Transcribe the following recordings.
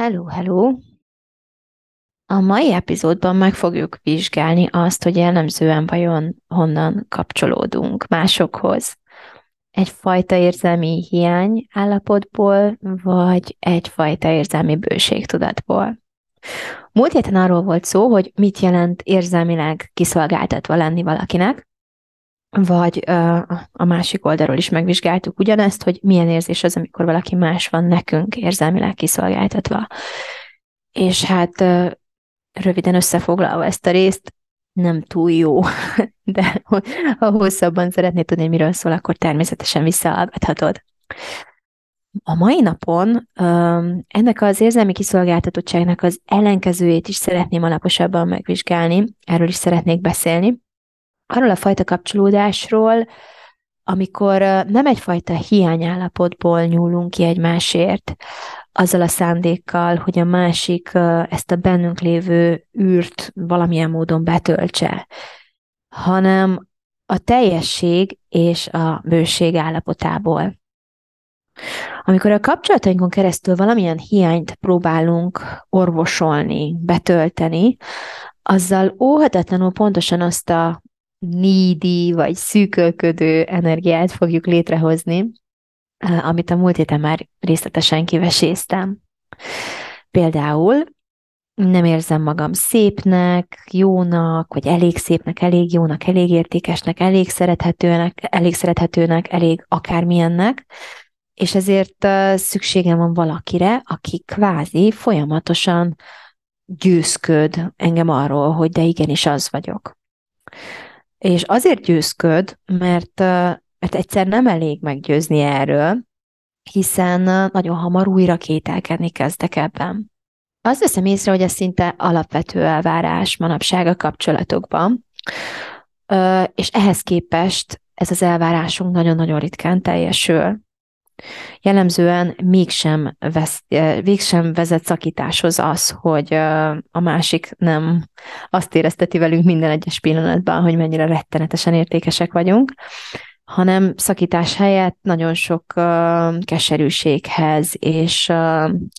Hello, hello! A mai epizódban meg fogjuk vizsgálni azt, hogy jellemzően vajon honnan kapcsolódunk másokhoz. Egyfajta érzelmi hiány állapotból, vagy egyfajta érzelmi bőségtudatból. Múlt héten arról volt szó, hogy mit jelent érzelmileg kiszolgáltatva lenni valakinek, vagy a másik oldalról is megvizsgáltuk ugyanezt, hogy milyen érzés az, amikor valaki más van nekünk érzelmileg kiszolgáltatva. És hát röviden összefoglalva ezt a részt, nem túl jó, de ha hosszabban szeretnéd tudni, miről szól, akkor természetesen visszahallgathatod. A mai napon ennek az érzelmi kiszolgáltatottságnak az ellenkezőjét is szeretném alaposabban megvizsgálni, erről is szeretnék beszélni. Arról a fajta kapcsolódásról, amikor nem egyfajta hiányállapotból nyúlunk ki egymásért, azzal a szándékkal, hogy a másik ezt a bennünk lévő űrt valamilyen módon betöltse, hanem a teljesség és a bőség állapotából. Amikor a kapcsolatainkon keresztül valamilyen hiányt próbálunk orvosolni, betölteni, azzal óhatatlanul pontosan azt a needy vagy szűkölködő energiát fogjuk létrehozni, amit a múlt héten már részletesen kiveséztem. Például nem érzem magam szépnek, jónak, vagy elég szépnek, elég jónak, elég értékesnek, elég szerethetőnek, elég szerethetőnek, elég akármilyennek, és ezért szükségem van valakire, aki kvázi folyamatosan győzköd engem arról, hogy de igenis az vagyok. És azért győzköd, mert mert egyszer nem elég meggyőzni erről, hiszen nagyon hamar újra kételkedni kezdek ebben. Azt veszem észre, hogy ez szinte alapvető elvárás manapság a kapcsolatokban, és ehhez képest ez az elvárásunk nagyon-nagyon ritkán teljesül. Jellemzően mégsem, vesz, mégsem vezet szakításhoz az, hogy a másik nem azt érezteti velünk minden egyes pillanatban, hogy mennyire rettenetesen értékesek vagyunk, hanem szakítás helyett nagyon sok uh, keserűséghez és,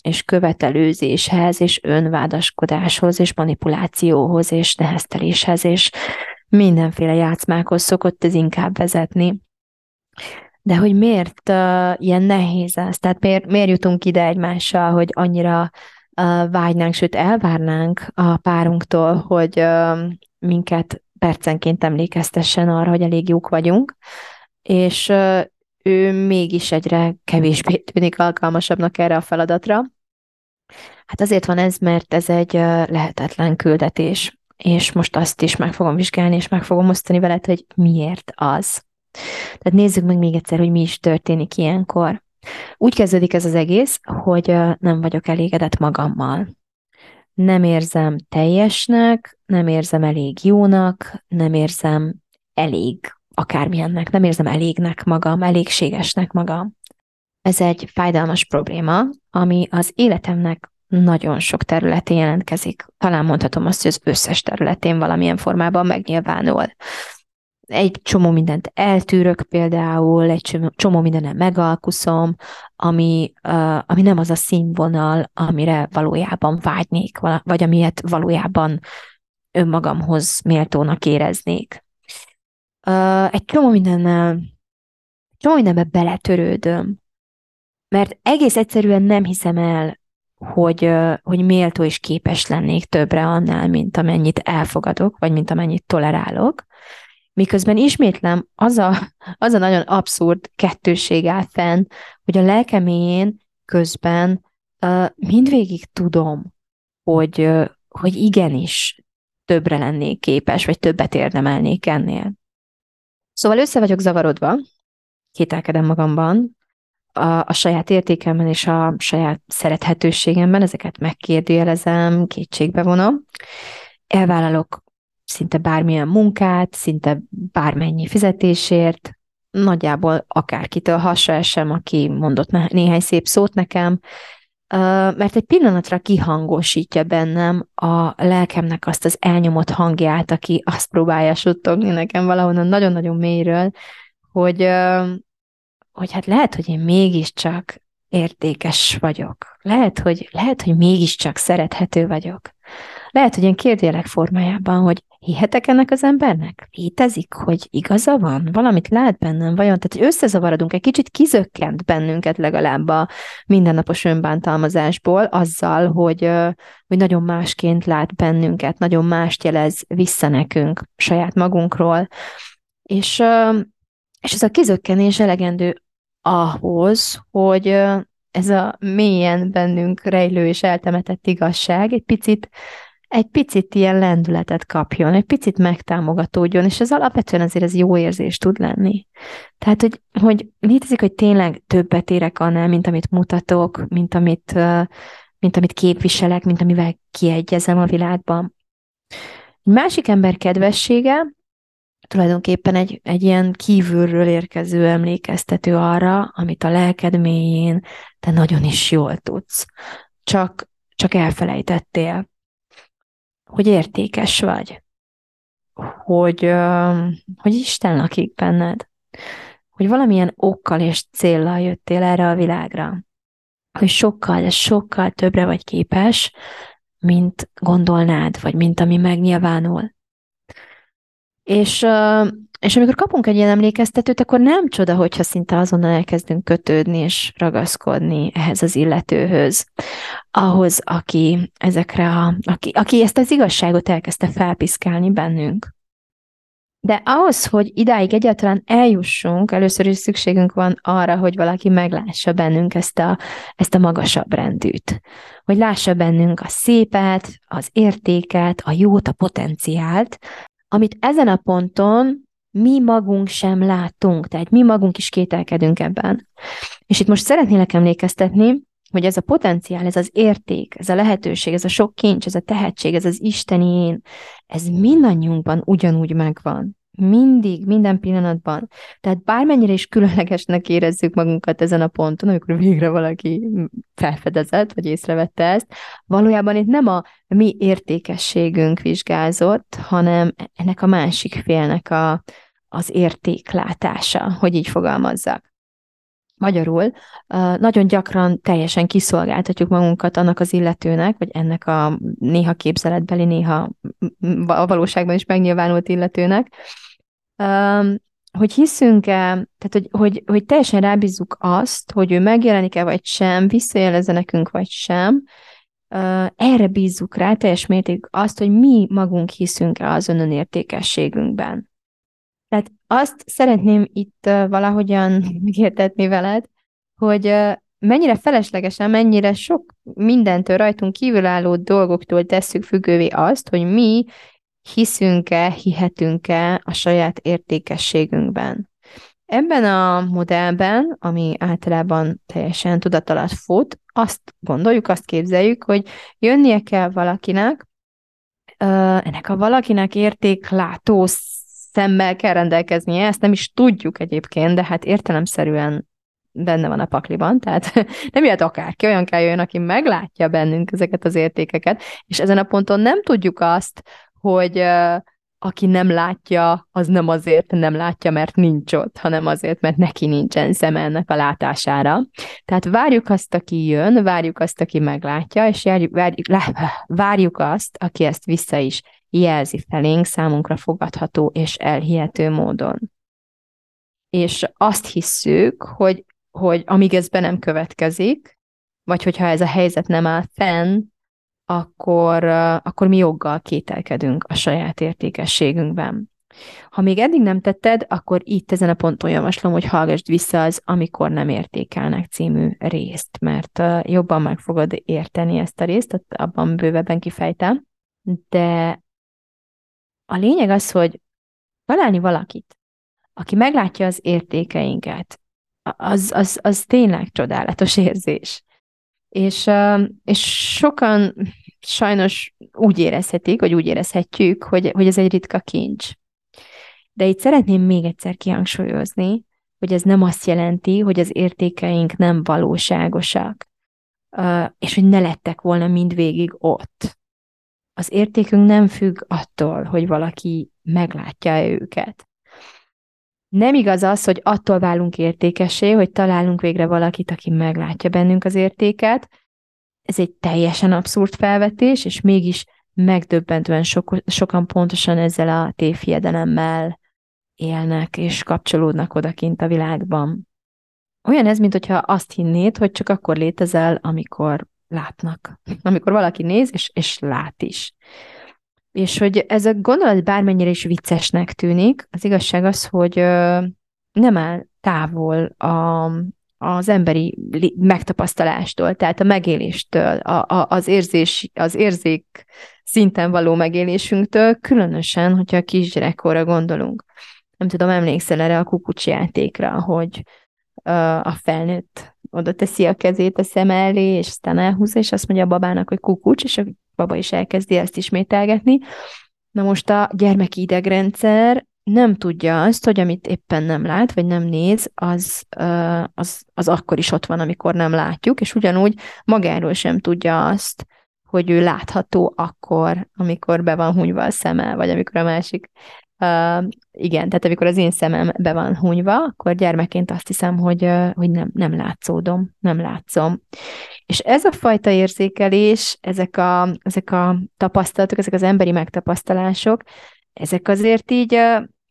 és követelőzéshez és önvádaskodáshoz és manipulációhoz és nehezteléshez és mindenféle játszmákhoz szokott ez inkább vezetni. De hogy miért uh, ilyen nehéz ez? Tehát miért, miért jutunk ide egymással, hogy annyira uh, vágynánk, sőt elvárnánk a párunktól, hogy uh, minket percenként emlékeztessen arra, hogy elég jók vagyunk, és ő mégis egyre kevésbé tűnik alkalmasabbnak erre a feladatra. Hát azért van ez, mert ez egy lehetetlen küldetés, és most azt is meg fogom vizsgálni, és meg fogom osztani veled, hogy miért az. Tehát nézzük meg még egyszer, hogy mi is történik ilyenkor. Úgy kezdődik ez az egész, hogy nem vagyok elégedett magammal. Nem érzem teljesnek, nem érzem elég jónak, nem érzem elég akármilyennek, nem érzem elégnek magam, elégségesnek magam. Ez egy fájdalmas probléma, ami az életemnek nagyon sok területén jelentkezik. Talán mondhatom azt, hogy az összes területén valamilyen formában megnyilvánul. Egy csomó mindent eltűrök például, egy csomó, mindenen megalkuszom, ami, uh, ami nem az a színvonal, amire valójában vágynék, vagy amilyet valójában önmagamhoz méltónak éreznék. Uh, egy csomó mindennel, csomó mindenbe beletörődöm, mert egész egyszerűen nem hiszem el, hogy, uh, hogy méltó és képes lennék többre annál, mint amennyit elfogadok, vagy mint amennyit tolerálok, miközben ismétlem, az a, az a nagyon abszurd kettőség áll fenn, hogy a lelkeméjén közben uh, mindvégig tudom, hogy, uh, hogy igenis többre lennék képes, vagy többet érdemelnék ennél. Szóval össze vagyok zavarodva, kételkedem magamban, a, a saját értékemben és a saját szerethetőségemben, ezeket megkérdőjelezem, kétségbe vonom. Elvállalok szinte bármilyen munkát, szinte bármennyi fizetésért, nagyjából akárkitől hasra esem, aki mondott néhány szép szót nekem, mert egy pillanatra kihangosítja bennem a lelkemnek azt az elnyomott hangját, aki azt próbálja suttogni nekem valahonnan nagyon-nagyon mélyről, hogy, hogy hát lehet, hogy én mégiscsak értékes vagyok. Lehet, hogy, lehet, hogy mégiscsak szerethető vagyok. Lehet, hogy én kérdélek formájában, hogy hihetek ennek az embernek? Létezik, hogy igaza van? Valamit lát bennem? Vajon? Tehát, hogy összezavarodunk, egy kicsit kizökkent bennünket legalább a mindennapos önbántalmazásból azzal, hogy, hogy nagyon másként lát bennünket, nagyon mást jelez vissza nekünk saját magunkról. És, és ez a kizökkenés elegendő ahhoz, hogy ez a mélyen bennünk rejlő és eltemetett igazság egy picit egy picit ilyen lendületet kapjon, egy picit megtámogatódjon, és ez alapvetően azért ez jó érzés tud lenni. Tehát, hogy, hogy létezik, hogy tényleg többet érek annál, mint amit mutatok, mint amit, mint amit képviselek, mint amivel kiegyezem a világban. Egy másik ember kedvessége tulajdonképpen egy, egy ilyen kívülről érkező emlékeztető arra, amit a lelked mélyén te nagyon is jól tudsz. Csak, csak elfelejtettél hogy értékes vagy, hogy, hogy Isten lakik benned, hogy valamilyen okkal és céllal jöttél erre a világra, hogy sokkal, de sokkal többre vagy képes, mint gondolnád, vagy mint ami megnyilvánul. És és amikor kapunk egy ilyen emlékeztetőt, akkor nem csoda, hogyha szinte azonnal elkezdünk kötődni és ragaszkodni ehhez az illetőhöz, ahhoz, aki ezekre a, aki, aki ezt az igazságot elkezdte felpiszkálni bennünk. De ahhoz, hogy idáig egyáltalán eljussunk, először is szükségünk van arra, hogy valaki meglássa bennünk ezt a, ezt a magasabb rendűt. Hogy lássa bennünk a szépet, az értéket, a jót, a potenciált, amit ezen a ponton mi magunk sem látunk, tehát mi magunk is kételkedünk ebben. És itt most szeretnélek emlékeztetni, hogy ez a potenciál, ez az érték, ez a lehetőség, ez a sok kincs, ez a tehetség, ez az isteni én, ez mindannyiunkban ugyanúgy megvan. Mindig, minden pillanatban. Tehát bármennyire is különlegesnek érezzük magunkat ezen a ponton, amikor végre valaki felfedezett, vagy észrevette ezt, valójában itt nem a mi értékességünk vizsgázott, hanem ennek a másik félnek a, az értéklátása, hogy így fogalmazzak. Magyarul nagyon gyakran teljesen kiszolgáltatjuk magunkat annak az illetőnek, vagy ennek a néha képzeletbeli, néha a valóságban is megnyilvánult illetőnek, hogy hiszünk-e, tehát hogy, hogy, hogy teljesen rábízzuk azt, hogy ő megjelenik-e vagy sem, visszajelezze nekünk vagy sem, erre bízzuk rá teljes mértékig azt, hogy mi magunk hiszünk-e az önönértékességünkben. Tehát azt szeretném itt valahogyan megértetni veled, hogy mennyire feleslegesen, mennyire sok mindentől rajtunk kívülálló dolgoktól tesszük függővé azt, hogy mi hiszünk-e, hihetünk-e a saját értékességünkben. Ebben a modellben, ami általában teljesen tudat alatt fut, azt gondoljuk, azt képzeljük, hogy jönnie kell valakinek, ennek a valakinek értéklátó szemmel kell rendelkeznie, ezt nem is tudjuk egyébként, de hát értelemszerűen benne van a pakliban, tehát nem jöhet akárki, olyan kell jön, aki meglátja bennünk ezeket az értékeket, és ezen a ponton nem tudjuk azt, hogy aki nem látja, az nem azért nem látja, mert nincs ott, hanem azért, mert neki nincsen szem ennek a látására. Tehát várjuk azt, aki jön, várjuk azt, aki meglátja, és várjuk, várjuk, várjuk azt, aki ezt vissza is jelzi felénk számunkra fogadható és elhihető módon. És azt hisszük, hogy, hogy amíg ez be nem következik, vagy hogyha ez a helyzet nem áll fenn, akkor, akkor mi joggal kételkedünk a saját értékességünkben. Ha még eddig nem tetted, akkor itt ezen a ponton javaslom, hogy hallgassd vissza az Amikor nem értékelnek című részt, mert jobban meg fogod érteni ezt a részt, abban bővebben kifejtem. De a lényeg az, hogy találni valakit, aki meglátja az értékeinket, az, az, az tényleg csodálatos érzés. És, és sokan sajnos úgy érezhetik, vagy úgy érezhetjük, hogy, hogy ez egy ritka kincs. De itt szeretném még egyszer kihangsúlyozni, hogy ez nem azt jelenti, hogy az értékeink nem valóságosak, és hogy ne lettek volna mindvégig ott. Az értékünk nem függ attól, hogy valaki meglátja őket. Nem igaz az, hogy attól válunk értékesé, hogy találunk végre valakit, aki meglátja bennünk az értéket. Ez egy teljesen abszurd felvetés, és mégis megdöbbentően sok, sokan pontosan ezzel a tévhiedelemmel élnek és kapcsolódnak odakint a világban. Olyan ez, mint hogyha azt hinnéd, hogy csak akkor létezel, amikor látnak. Amikor valaki néz, és, és lát is. És hogy ez a gondolat bármennyire is viccesnek tűnik, az igazság az, hogy nem áll távol a, az emberi megtapasztalástól, tehát a megéléstől, a, a, az, érzés, az érzék szinten való megélésünktől, különösen, hogyha a kisgyerekkorra gondolunk. Nem tudom, emlékszel erre a kukucs játékra, hogy a felnőtt oda teszi a kezét a szem elé, és aztán elhúzza, és azt mondja a babának, hogy kukucs, és a baba is elkezdi ezt ismételgetni. Na most a gyermeki idegrendszer nem tudja azt, hogy amit éppen nem lát, vagy nem néz, az, az, az akkor is ott van, amikor nem látjuk, és ugyanúgy magáról sem tudja azt, hogy ő látható akkor, amikor be van hunyva a szeme, vagy amikor a másik Uh, igen, tehát amikor az én szemem be van hunyva, akkor gyermekként azt hiszem, hogy, hogy nem, nem látszódom, nem látszom. És ez a fajta érzékelés, ezek a, ezek a tapasztalatok, ezek az emberi megtapasztalások, ezek azért így,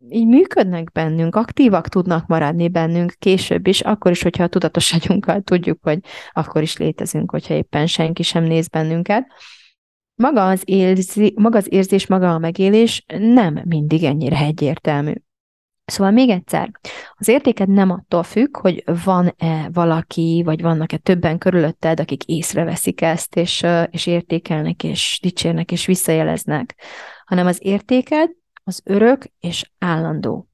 így működnek bennünk, aktívak tudnak maradni bennünk később is, akkor is, hogyha a tudatos agyunkkal tudjuk, hogy akkor is létezünk, hogyha éppen senki sem néz bennünket maga az, érzi, maga az érzés, maga a megélés nem mindig ennyire egyértelmű. Szóval még egyszer, az értéked nem attól függ, hogy van-e valaki, vagy vannak-e többen körülötted, akik észreveszik ezt, és, és értékelnek, és dicsérnek, és visszajeleznek, hanem az értéked az örök és állandó.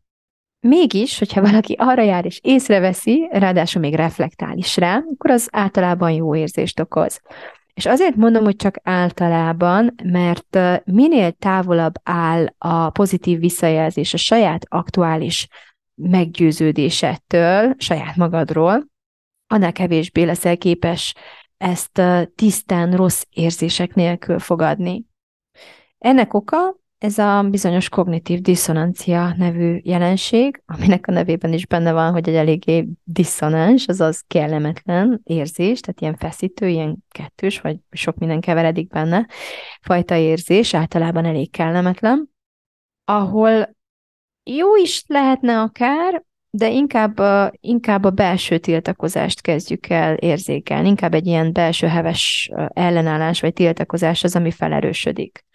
Mégis, hogyha valaki arra jár és észreveszi, ráadásul még reflektál is rá, akkor az általában jó érzést okoz. És azért mondom, hogy csak általában, mert minél távolabb áll a pozitív visszajelzés a saját aktuális meggyőződésettől, saját magadról, annál kevésbé leszel képes ezt tisztán rossz érzések nélkül fogadni. Ennek oka ez a bizonyos kognitív diszonancia nevű jelenség, aminek a nevében is benne van, hogy egy eléggé diszonans, azaz kellemetlen érzés, tehát ilyen feszítő, ilyen kettős, vagy sok minden keveredik benne, fajta érzés, általában elég kellemetlen, ahol jó is lehetne akár, de inkább, inkább a belső tiltakozást kezdjük el érzékelni, inkább egy ilyen belső heves ellenállás vagy tiltakozás az, ami felerősödik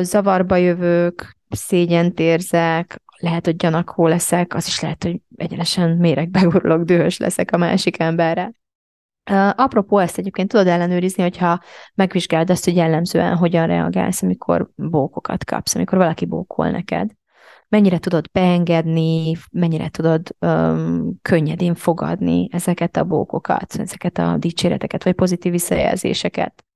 zavarba jövők, szégyent érzek, lehet, hogy gyanakó leszek, az is lehet, hogy egyenesen méregbe gurulok, dühös leszek a másik emberre. Apropó, ezt egyébként tudod ellenőrizni, hogyha megvizsgálod azt, hogy jellemzően hogyan reagálsz, amikor bókokat kapsz, amikor valaki bókol neked. Mennyire tudod beengedni, mennyire tudod um, könnyedén fogadni ezeket a bókokat, ezeket a dicséreteket, vagy pozitív visszajelzéseket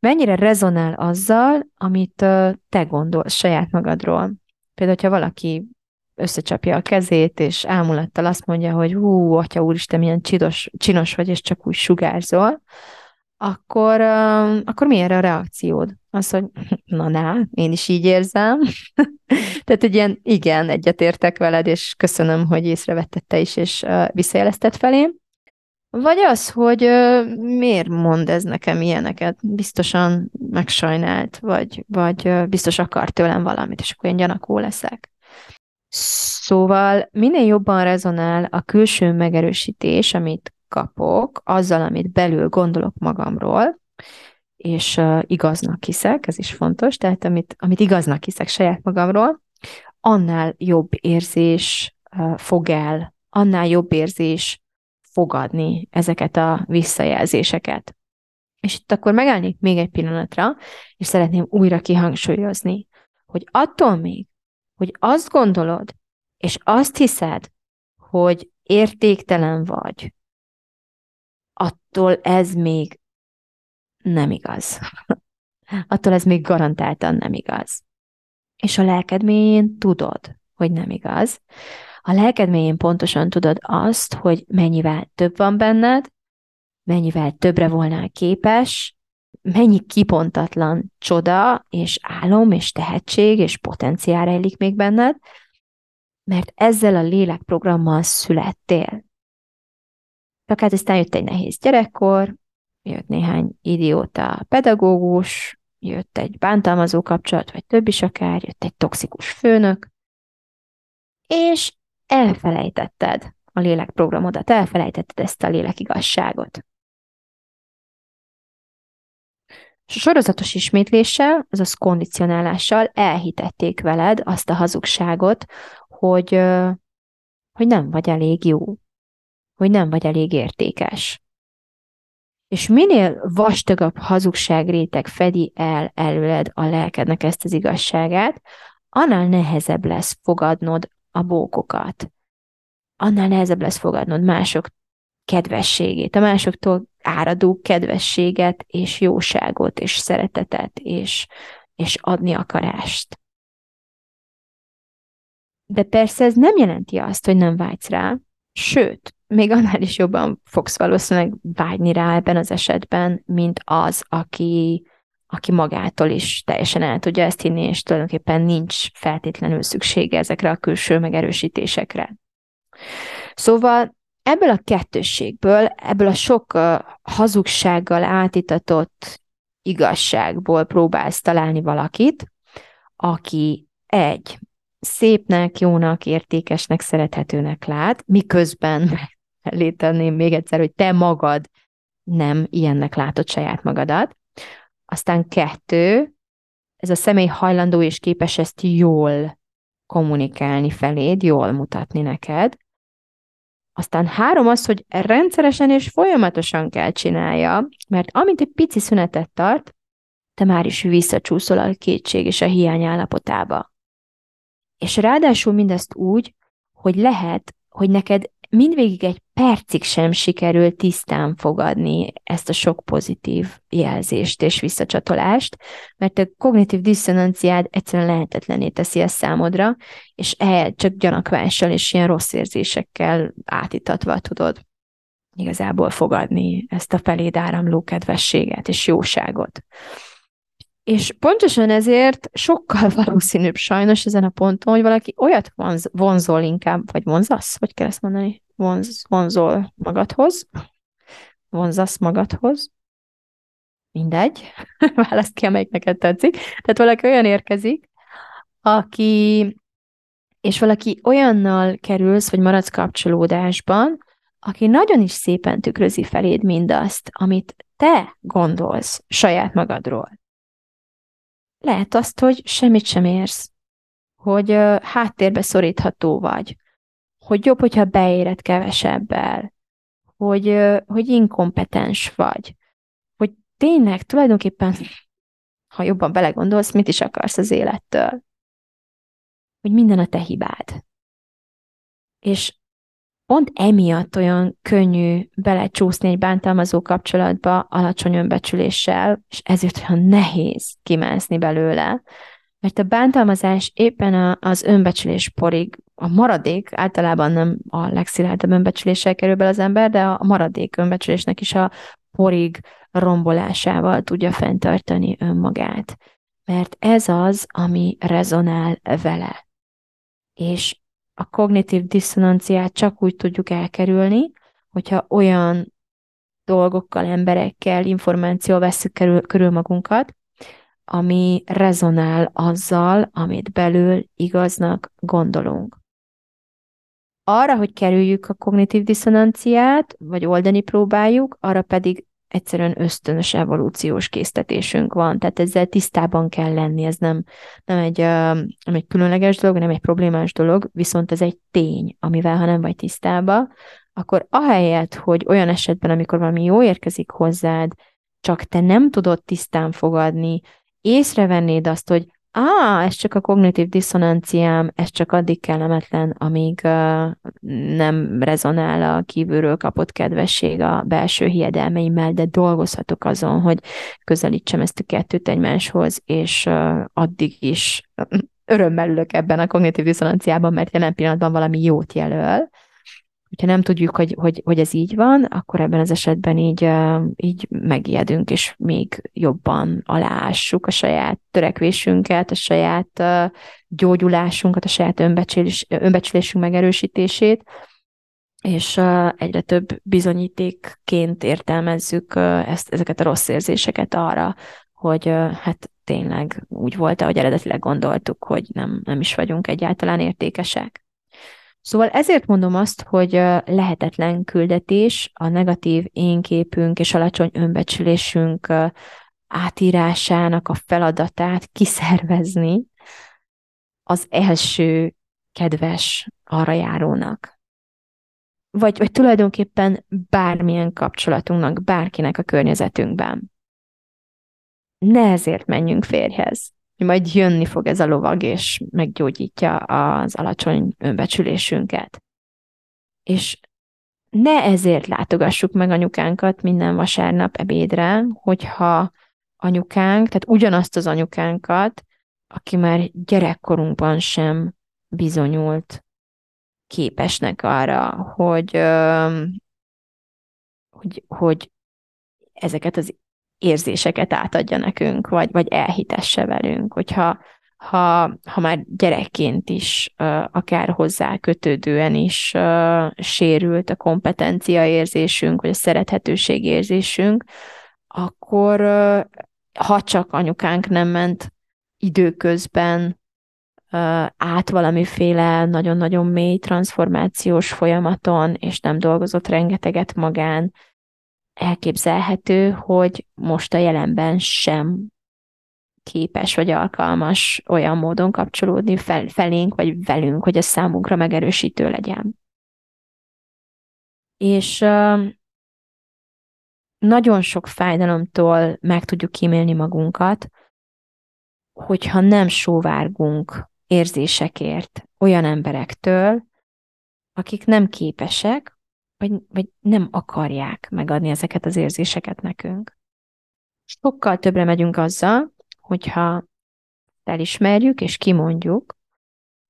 mennyire rezonál azzal, amit te gondolsz saját magadról. Például, ha valaki összecsapja a kezét, és ámulattal azt mondja, hogy hú, atya úristen, milyen csinos, csinos vagy, és csak úgy sugárzol, akkor, akkor mi erre a reakciód? Az, hogy na, na, én is így érzem. Tehát egy ilyen, igen, egyetértek veled, és köszönöm, hogy észrevetted te is, és visszajelezted felém. Vagy az, hogy ö, miért mond ez nekem ilyeneket? Biztosan megsajnált, vagy, vagy ö, biztos akar tőlem valamit, és akkor én gyanakó leszek. Szóval minél jobban rezonál a külső megerősítés, amit kapok, azzal, amit belül gondolok magamról, és uh, igaznak hiszek, ez is fontos, tehát amit, amit igaznak hiszek saját magamról, annál jobb érzés uh, fog el, annál jobb érzés fogadni ezeket a visszajelzéseket. És itt akkor megállnék még egy pillanatra, és szeretném újra kihangsúlyozni, hogy attól még, hogy azt gondolod, és azt hiszed, hogy értéktelen vagy, attól ez még nem igaz. attól ez még garantáltan nem igaz. És a lelked mélyén tudod, hogy nem igaz. A lelked mélyén pontosan tudod azt, hogy mennyivel több van benned, mennyivel többre volnál képes, mennyi kipontatlan csoda, és álom, és tehetség, és potenciál rejlik még benned, mert ezzel a lélekprogrammal születtél. Csak hát aztán jött egy nehéz gyerekkor, jött néhány idióta pedagógus, jött egy bántalmazó kapcsolat, vagy több is akár, jött egy toxikus főnök, és elfelejtetted a lélekprogramodat, elfelejtetted ezt a lélekigazságot. És a sorozatos ismétléssel, azaz kondicionálással elhitették veled azt a hazugságot, hogy, hogy nem vagy elég jó, hogy nem vagy elég értékes. És minél vastagabb hazugságréteg fedi el előled a lelkednek ezt az igazságát, annál nehezebb lesz fogadnod a bókokat. Annál nehezebb lesz fogadnod mások kedvességét, a másoktól áradó kedvességet, és jóságot, és szeretetet, és, és adni akarást. De persze ez nem jelenti azt, hogy nem vágysz rá, sőt, még annál is jobban fogsz valószínűleg vágyni rá ebben az esetben, mint az, aki, aki magától is teljesen el tudja ezt hinni, és tulajdonképpen nincs feltétlenül szüksége ezekre a külső megerősítésekre. Szóval ebből a kettősségből, ebből a sok hazugsággal átitatott igazságból próbálsz találni valakit, aki egy, szépnek, jónak, értékesnek, szerethetőnek lát, miközben létenném még egyszer, hogy te magad nem ilyennek látod saját magadat. Aztán kettő, ez a személy hajlandó és képes ezt jól kommunikálni feléd, jól mutatni neked. Aztán három az, hogy rendszeresen és folyamatosan kell csinálja, mert amint egy pici szünetet tart, te már is visszacsúszol a kétség és a hiány állapotába. És ráadásul mindezt úgy, hogy lehet, hogy neked mindvégig egy percig sem sikerül tisztán fogadni ezt a sok pozitív jelzést és visszacsatolást, mert a kognitív diszonanciád egyszerűen lehetetlené teszi ezt számodra, és ehhez csak gyanakvással és ilyen rossz érzésekkel átítatva tudod igazából fogadni ezt a feléd áramló kedvességet és jóságot. És pontosan ezért sokkal valószínűbb sajnos ezen a ponton, hogy valaki olyat vonz, vonzol inkább, vagy vonzasz, vagy kell ezt mondani? Vonz, vonzol magadhoz, vonzasz magadhoz, mindegy, választ ki, amelyik neked tetszik. Tehát valaki olyan érkezik, aki, és valaki olyannal kerülsz, vagy maradsz kapcsolódásban, aki nagyon is szépen tükrözi feléd mindazt, amit te gondolsz saját magadról. Lehet azt, hogy semmit sem érsz, hogy háttérbe szorítható vagy, hogy jobb, hogyha beéred kevesebbel, hogy, hogy inkompetens vagy, hogy tényleg tulajdonképpen, ha jobban belegondolsz, mit is akarsz az élettől, hogy minden a te hibád. És pont emiatt olyan könnyű belecsúszni egy bántalmazó kapcsolatba alacsony önbecsüléssel, és ezért olyan nehéz kimászni belőle, mert a bántalmazás éppen a, az önbecsülés porig, a maradék, általában nem a legszilárdabb önbecsüléssel kerül be az ember, de a maradék önbecsülésnek is a porig rombolásával tudja fenntartani önmagát. Mert ez az, ami rezonál vele. És a kognitív diszonanciát csak úgy tudjuk elkerülni, hogyha olyan dolgokkal, emberekkel, információ veszük körül, körül magunkat, ami rezonál azzal, amit belül igaznak gondolunk. Arra, hogy kerüljük a kognitív diszonanciát, vagy oldani próbáljuk, arra pedig egyszerűen ösztönös evolúciós késztetésünk van, tehát ezzel tisztában kell lenni, ez nem, nem, egy, nem egy különleges dolog, nem egy problémás dolog, viszont ez egy tény, amivel ha nem vagy tisztában, akkor ahelyett, hogy olyan esetben, amikor valami jó érkezik hozzád, csak te nem tudod tisztán fogadni, észrevennéd azt, hogy ah, ez csak a kognitív diszonanciám, ez csak addig kellemetlen, amíg uh, nem rezonál a kívülről kapott kedvesség a belső hiedelmeimmel, de dolgozhatok azon, hogy közelítsem ezt a kettőt egymáshoz, és uh, addig is örömmel ülök ebben a kognitív diszonanciában, mert jelen pillanatban valami jót jelöl, hogyha nem tudjuk, hogy, hogy, hogy ez így van, akkor ebben az esetben így, így megijedünk, és még jobban aláássuk a saját törekvésünket, a saját gyógyulásunkat, a saját önbecsülés, önbecsülésünk megerősítését, és egyre több bizonyítékként értelmezzük ezt, ezeket a rossz érzéseket arra, hogy hát tényleg úgy volt, ahogy eredetileg gondoltuk, hogy nem, nem is vagyunk egyáltalán értékesek. Szóval ezért mondom azt, hogy lehetetlen küldetés a negatív énképünk és alacsony önbecsülésünk átírásának a feladatát kiszervezni az első kedves arra járónak. Vagy, vagy tulajdonképpen bármilyen kapcsolatunknak, bárkinek a környezetünkben. Ne ezért menjünk férjhez hogy majd jönni fog ez a lovag, és meggyógyítja az alacsony önbecsülésünket. És ne ezért látogassuk meg anyukánkat minden vasárnap ebédre, hogyha anyukánk, tehát ugyanazt az anyukánkat, aki már gyerekkorunkban sem bizonyult képesnek arra, hogy, hogy, hogy ezeket az érzéseket átadja nekünk, vagy, vagy elhitesse velünk, hogyha ha, ha már gyerekként is, akár hozzá kötődően is sérült a kompetencia érzésünk, vagy a szerethetőség érzésünk, akkor ha csak anyukánk nem ment időközben át valamiféle nagyon-nagyon mély transformációs folyamaton, és nem dolgozott rengeteget magán, elképzelhető, hogy most a jelenben sem képes vagy alkalmas olyan módon kapcsolódni fel, felénk vagy velünk, hogy ez számunkra megerősítő legyen. És uh, nagyon sok fájdalomtól meg tudjuk kímélni magunkat, hogyha nem sóvárgunk érzésekért olyan emberektől, akik nem képesek vagy, vagy nem akarják megadni ezeket az érzéseket nekünk. Sokkal többre megyünk azzal, hogyha elismerjük és kimondjuk,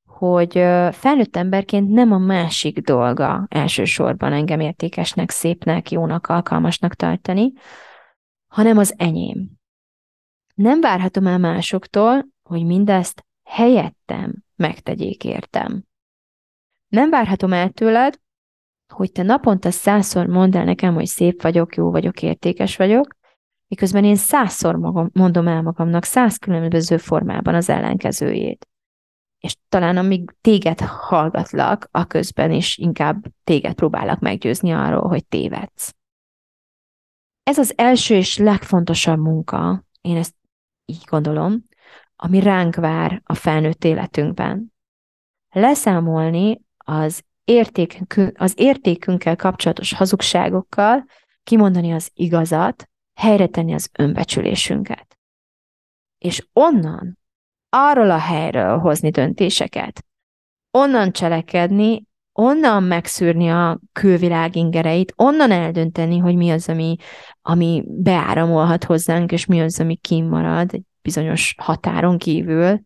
hogy felnőtt emberként nem a másik dolga elsősorban engem értékesnek, szépnek, jónak, alkalmasnak tartani, hanem az enyém. Nem várhatom el másoktól, hogy mindezt helyettem megtegyék értem. Nem várhatom el tőled, hogy te naponta százszor mondd el nekem, hogy szép vagyok, jó vagyok, értékes vagyok, miközben én százszor magam, mondom el magamnak száz különböző formában az ellenkezőjét. És talán amíg téged hallgatlak, a közben is inkább téged próbálok meggyőzni arról, hogy tévedsz. Ez az első és legfontosabb munka, én ezt így gondolom, ami ránk vár a felnőtt életünkben. Leszámolni az értékünk, az értékünkkel kapcsolatos hazugságokkal, kimondani az igazat, helyre tenni az önbecsülésünket. És onnan, arról a helyről hozni döntéseket, onnan cselekedni, onnan megszűrni a külvilág ingereit, onnan eldönteni, hogy mi az, ami, ami beáramolhat hozzánk, és mi az, ami kimarad egy bizonyos határon kívül,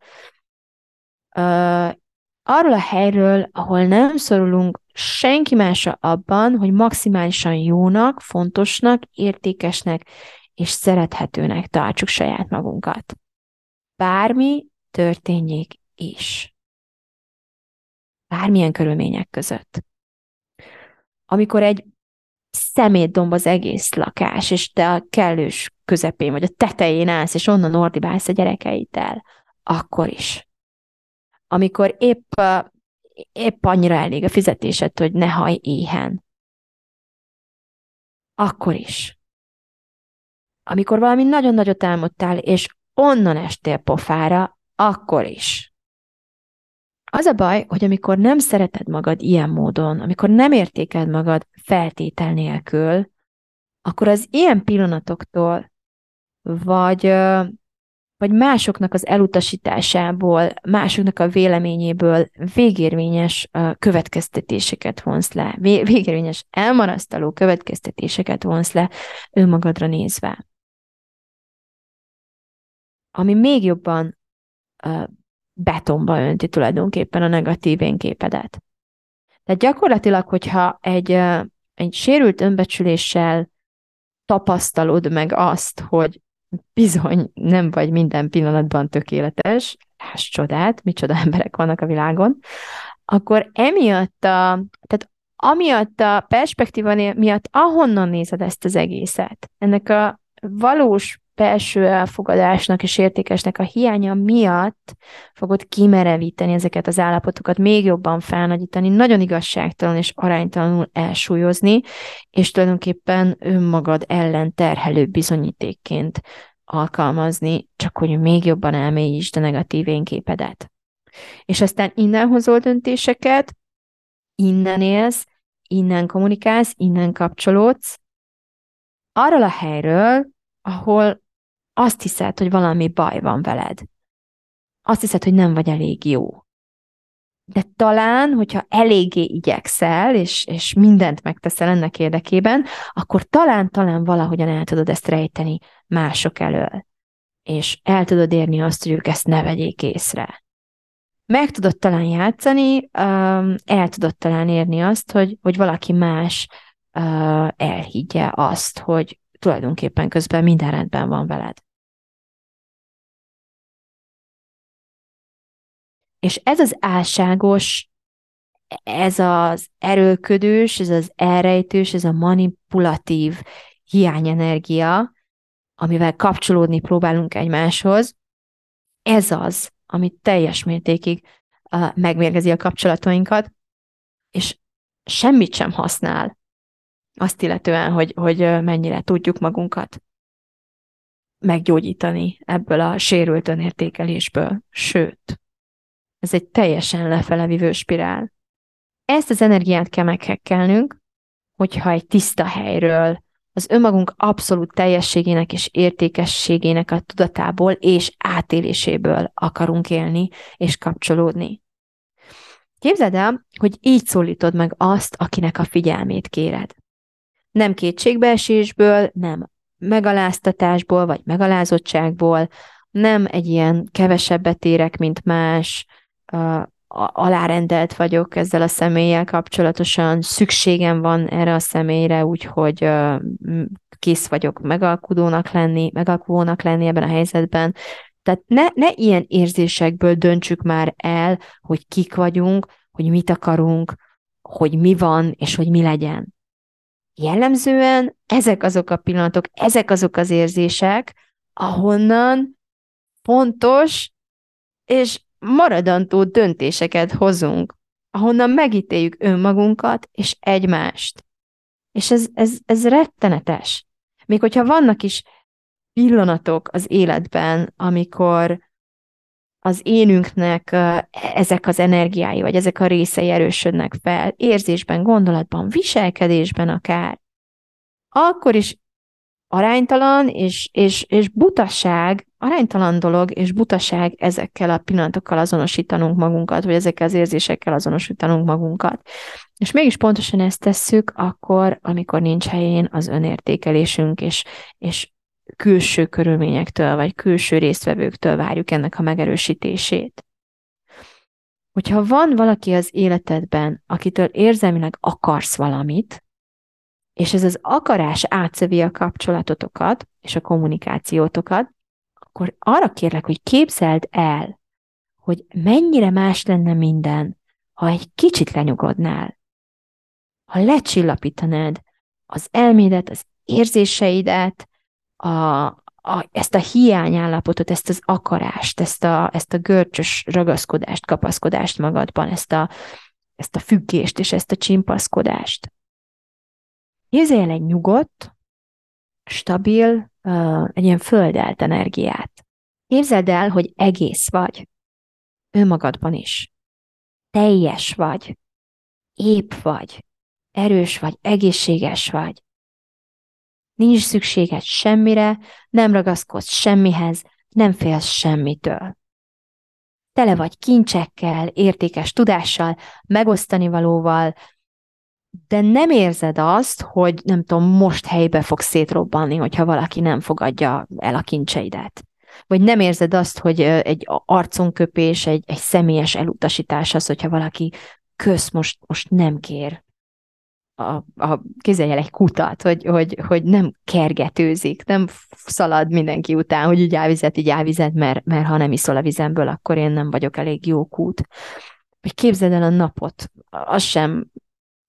arról a helyről, ahol nem szorulunk senki másra abban, hogy maximálisan jónak, fontosnak, értékesnek és szerethetőnek tartsuk saját magunkat. Bármi történjék is. Bármilyen körülmények között. Amikor egy szemétdomb az egész lakás, és te a kellős közepén, vagy a tetején állsz, és onnan ordibálsz a gyerekeiddel, akkor is amikor épp, épp annyira elég a fizetésed, hogy ne haj éhen. Akkor is. Amikor valami nagyon nagyot álmodtál, és onnan estél pofára, akkor is. Az a baj, hogy amikor nem szereted magad ilyen módon, amikor nem értékeld magad feltétel nélkül, akkor az ilyen pillanatoktól vagy vagy másoknak az elutasításából, másoknak a véleményéből végérvényes következtetéseket vonsz le, végérvényes elmarasztaló következtetéseket vonsz le önmagadra nézve. Ami még jobban betonba önti tulajdonképpen a negatív énképedet. Tehát gyakorlatilag, hogyha egy, egy sérült önbecsüléssel tapasztalod meg azt, hogy bizony nem vagy minden pillanatban tökéletes, hát csodát, micsoda emberek vannak a világon, akkor emiatt a, tehát amiatt a perspektíva miatt, ahonnan nézed ezt az egészet, ennek a valós belső elfogadásnak és értékesnek a hiánya miatt fogod kimerevíteni ezeket az állapotokat, még jobban felnagyítani, nagyon igazságtalan és aránytalanul elsúlyozni, és tulajdonképpen önmagad ellen terhelő bizonyítékként alkalmazni, csak hogy még jobban elmélyítsd a negatív énképedet. És aztán innen hozol döntéseket, innen élsz, innen kommunikálsz, innen kapcsolódsz, arról a helyről, ahol azt hiszed, hogy valami baj van veled. Azt hiszed, hogy nem vagy elég jó. De talán, hogyha eléggé igyekszel, és, és mindent megteszel ennek érdekében, akkor talán-talán valahogyan el tudod ezt rejteni mások elől. És el tudod érni azt, hogy ők ezt ne vegyék észre. Meg tudod talán játszani, el tudod talán érni azt, hogy, hogy valaki más elhiggye azt, hogy tulajdonképpen közben minden rendben van veled. És ez az álságos, ez az erőködős, ez az elrejtős, ez a manipulatív hiányenergia, amivel kapcsolódni próbálunk egymáshoz, ez az, ami teljes mértékig megmérgezi a kapcsolatainkat, és semmit sem használ azt illetően, hogy, hogy mennyire tudjuk magunkat meggyógyítani ebből a sérült önértékelésből. Sőt, ez egy teljesen lefele vívő spirál. Ezt az energiát kell meghekkelnünk, hogyha egy tiszta helyről, az önmagunk abszolút teljességének és értékességének a tudatából és átéléséből akarunk élni és kapcsolódni. Képzeld el, hogy így szólítod meg azt, akinek a figyelmét kéred. Nem kétségbeesésből, nem megaláztatásból vagy megalázottságból, nem egy ilyen kevesebbet érek, mint más, alárendelt vagyok ezzel a személlyel kapcsolatosan, szükségem van erre a személyre, úgyhogy kész vagyok megalkudónak lenni, megalkuvónak lenni ebben a helyzetben. Tehát ne, ne ilyen érzésekből döntsük már el, hogy kik vagyunk, hogy mit akarunk, hogy mi van, és hogy mi legyen. Jellemzően ezek azok a pillanatok, ezek azok az érzések, ahonnan fontos és maradandó döntéseket hozunk, ahonnan megítéljük önmagunkat és egymást. És ez, ez, ez rettenetes. Még hogyha vannak is pillanatok az életben, amikor az énünknek ezek az energiái, vagy ezek a részei erősödnek fel, érzésben, gondolatban, viselkedésben akár, akkor is aránytalan és, és, és butaság, aránytalan dolog és butaság ezekkel a pillanatokkal azonosítanunk magunkat, vagy ezekkel az érzésekkel azonosítanunk magunkat. És mégis pontosan ezt tesszük akkor, amikor nincs helyén az önértékelésünk, és, és külső körülményektől, vagy külső résztvevőktől várjuk ennek a megerősítését. Hogyha van valaki az életedben, akitől érzelmileg akarsz valamit, és ez az akarás átszövi a kapcsolatotokat és a kommunikációtokat, akkor arra kérlek, hogy képzeld el, hogy mennyire más lenne minden, ha egy kicsit lenyugodnál. Ha lecsillapítanád az elmédet, az érzéseidet, a, a, ezt a hiányállapotot, ezt az akarást, ezt a, ezt a görcsös ragaszkodást, kapaszkodást magadban, ezt a, ezt a függést és ezt a csimpaszkodást. Képzelj el egy nyugodt, stabil, uh, egy ilyen földelt energiát. Képzeld el, hogy egész vagy. Önmagadban is. Teljes vagy. Épp vagy. Erős vagy, egészséges vagy. Nincs szükséged semmire, nem ragaszkodsz semmihez, nem félsz semmitől. Tele vagy kincsekkel, értékes tudással, megosztani valóval, de nem érzed azt, hogy nem tudom, most helybe fog szétrobbanni, hogyha valaki nem fogadja el a kincseidet. Vagy nem érzed azt, hogy egy arconköpés, egy, egy személyes elutasítás az, hogyha valaki kösz most, most nem kér a, a kézzel egy kutat, hogy, hogy, hogy nem kergetőzik, nem szalad mindenki után, hogy így elvizet, így elvizet, mert, mert ha nem iszol a vizemből, akkor én nem vagyok elég jó kút. Vagy képzeld el a napot, az sem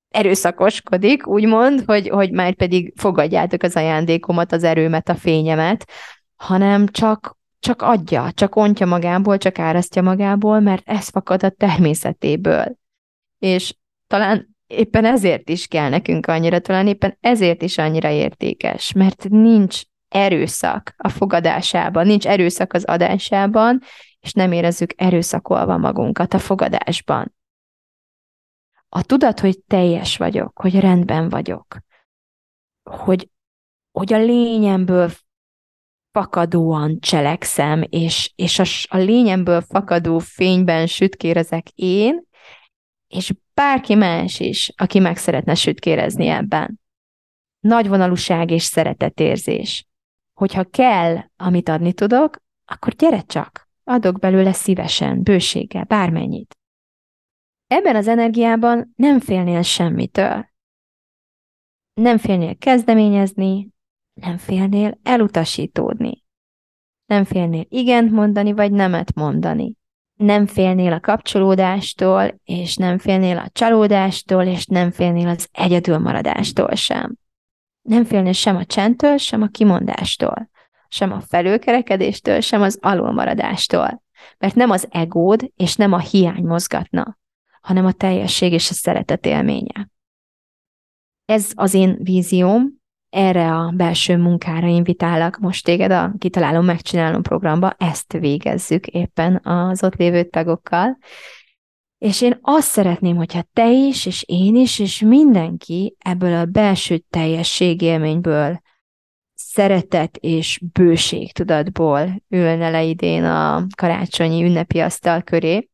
erőszakoskodik, úgymond, hogy, hogy már pedig fogadjátok az ajándékomat, az erőmet, a fényemet, hanem csak, csak adja, csak ontja magából, csak árasztja magából, mert ez fakad a természetéből. És talán éppen ezért is kell nekünk annyira, talán éppen ezért is annyira értékes, mert nincs erőszak a fogadásában, nincs erőszak az adásában, és nem érezzük erőszakolva magunkat a fogadásban. A tudat, hogy teljes vagyok, hogy rendben vagyok, hogy, hogy a lényemből fakadóan cselekszem, és, és a, a lényemből fakadó fényben sütkérezek én, és bárki más is, aki meg szeretne sütkérezni ebben. Nagyvonalúság és szeretetérzés. Hogyha kell, amit adni tudok, akkor gyere csak, adok belőle szívesen, bőséggel, bármennyit. Ebben az energiában nem félnél semmitől. Nem félnél kezdeményezni, nem félnél elutasítódni. Nem félnél igent mondani, vagy nemet mondani nem félnél a kapcsolódástól, és nem félnél a csalódástól, és nem félnél az egyedülmaradástól sem. Nem félnél sem a csendtől, sem a kimondástól, sem a felülkerekedéstől, sem az alulmaradástól. Mert nem az egód és nem a hiány mozgatna, hanem a teljesség és a szeretet élménye. Ez az én vízióm, erre a belső munkára invitálok most téged a Kitalálom, Megcsinálom programba, ezt végezzük éppen az ott lévő tagokkal, és én azt szeretném, hogyha te is, és én is, és mindenki ebből a belső teljességélményből, szeretet és bőség tudatból ülne le idén a karácsonyi ünnepi asztal köré,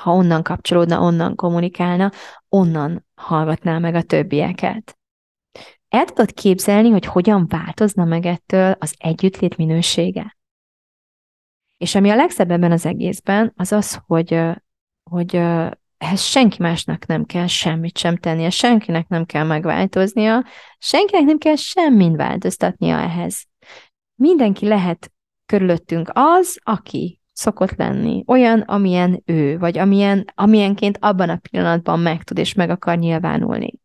ha onnan kapcsolódna, onnan kommunikálna, onnan hallgatná meg a többieket. El tudod képzelni, hogy hogyan változna meg ettől az együttlét minősége? És ami a legszebb ebben az egészben, az az, hogy, hogy ehhez senki másnak nem kell semmit sem tennie, senkinek nem kell megváltoznia, senkinek nem kell semmit változtatnia ehhez. Mindenki lehet körülöttünk az, aki szokott lenni, olyan, amilyen ő, vagy amilyen, amilyenként abban a pillanatban meg tud és meg akar nyilvánulni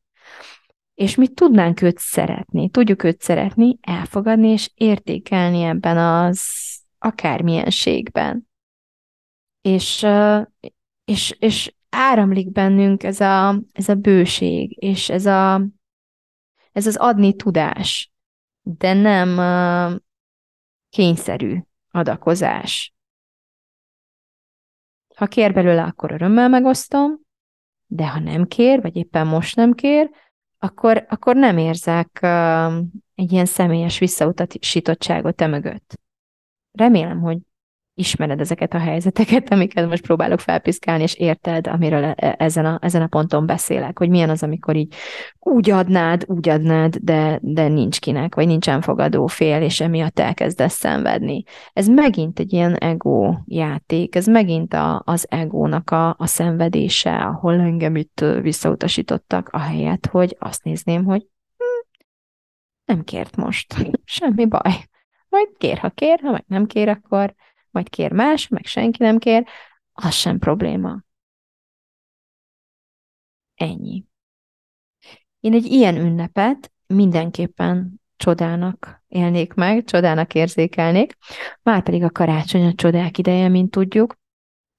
és mi tudnánk őt szeretni, tudjuk őt szeretni, elfogadni és értékelni ebben az akármilyenségben. És, és, és áramlik bennünk ez a, ez a bőség, és ez, a, ez az adni tudás, de nem kényszerű adakozás. Ha kér belőle, akkor örömmel megosztom, de ha nem kér, vagy éppen most nem kér, akkor, akkor nem érzek uh, egy ilyen személyes visszautasítottságot te mögött. Remélem, hogy ismered ezeket a helyzeteket, amiket most próbálok felpiszkálni, és érted, amiről e, ezen a, ezen a ponton beszélek, hogy milyen az, amikor így úgy adnád, úgy adnád, de, de nincs kinek, vagy nincsen fogadó fél, és emiatt elkezdesz szenvedni. Ez megint egy ilyen ego játék, ez megint a, az egónak a, a szenvedése, ahol engem itt visszautasítottak, ahelyett, hogy azt nézném, hogy hm, nem kért most, semmi baj. Majd kér, ha kér, ha meg nem kér, akkor majd kér más, meg senki nem kér, az sem probléma. Ennyi. Én egy ilyen ünnepet mindenképpen csodának élnék meg, csodának érzékelnék, már pedig a karácsony a csodák ideje, mint tudjuk,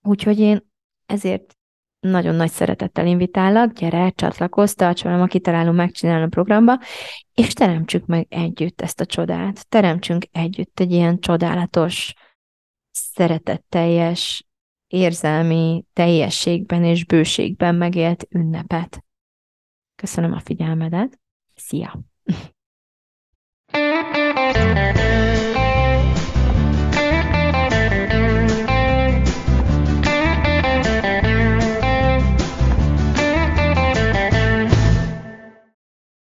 úgyhogy én ezért nagyon nagy szeretettel invitállak, gyere, csatlakozz, tarts velem a Kitalálom, Megcsinálom programba, és teremtsük meg együtt ezt a csodát. Teremtsünk együtt egy ilyen csodálatos, szeretetteljes, érzelmi teljességben és bőségben megélt ünnepet. Köszönöm a figyelmedet. Szia!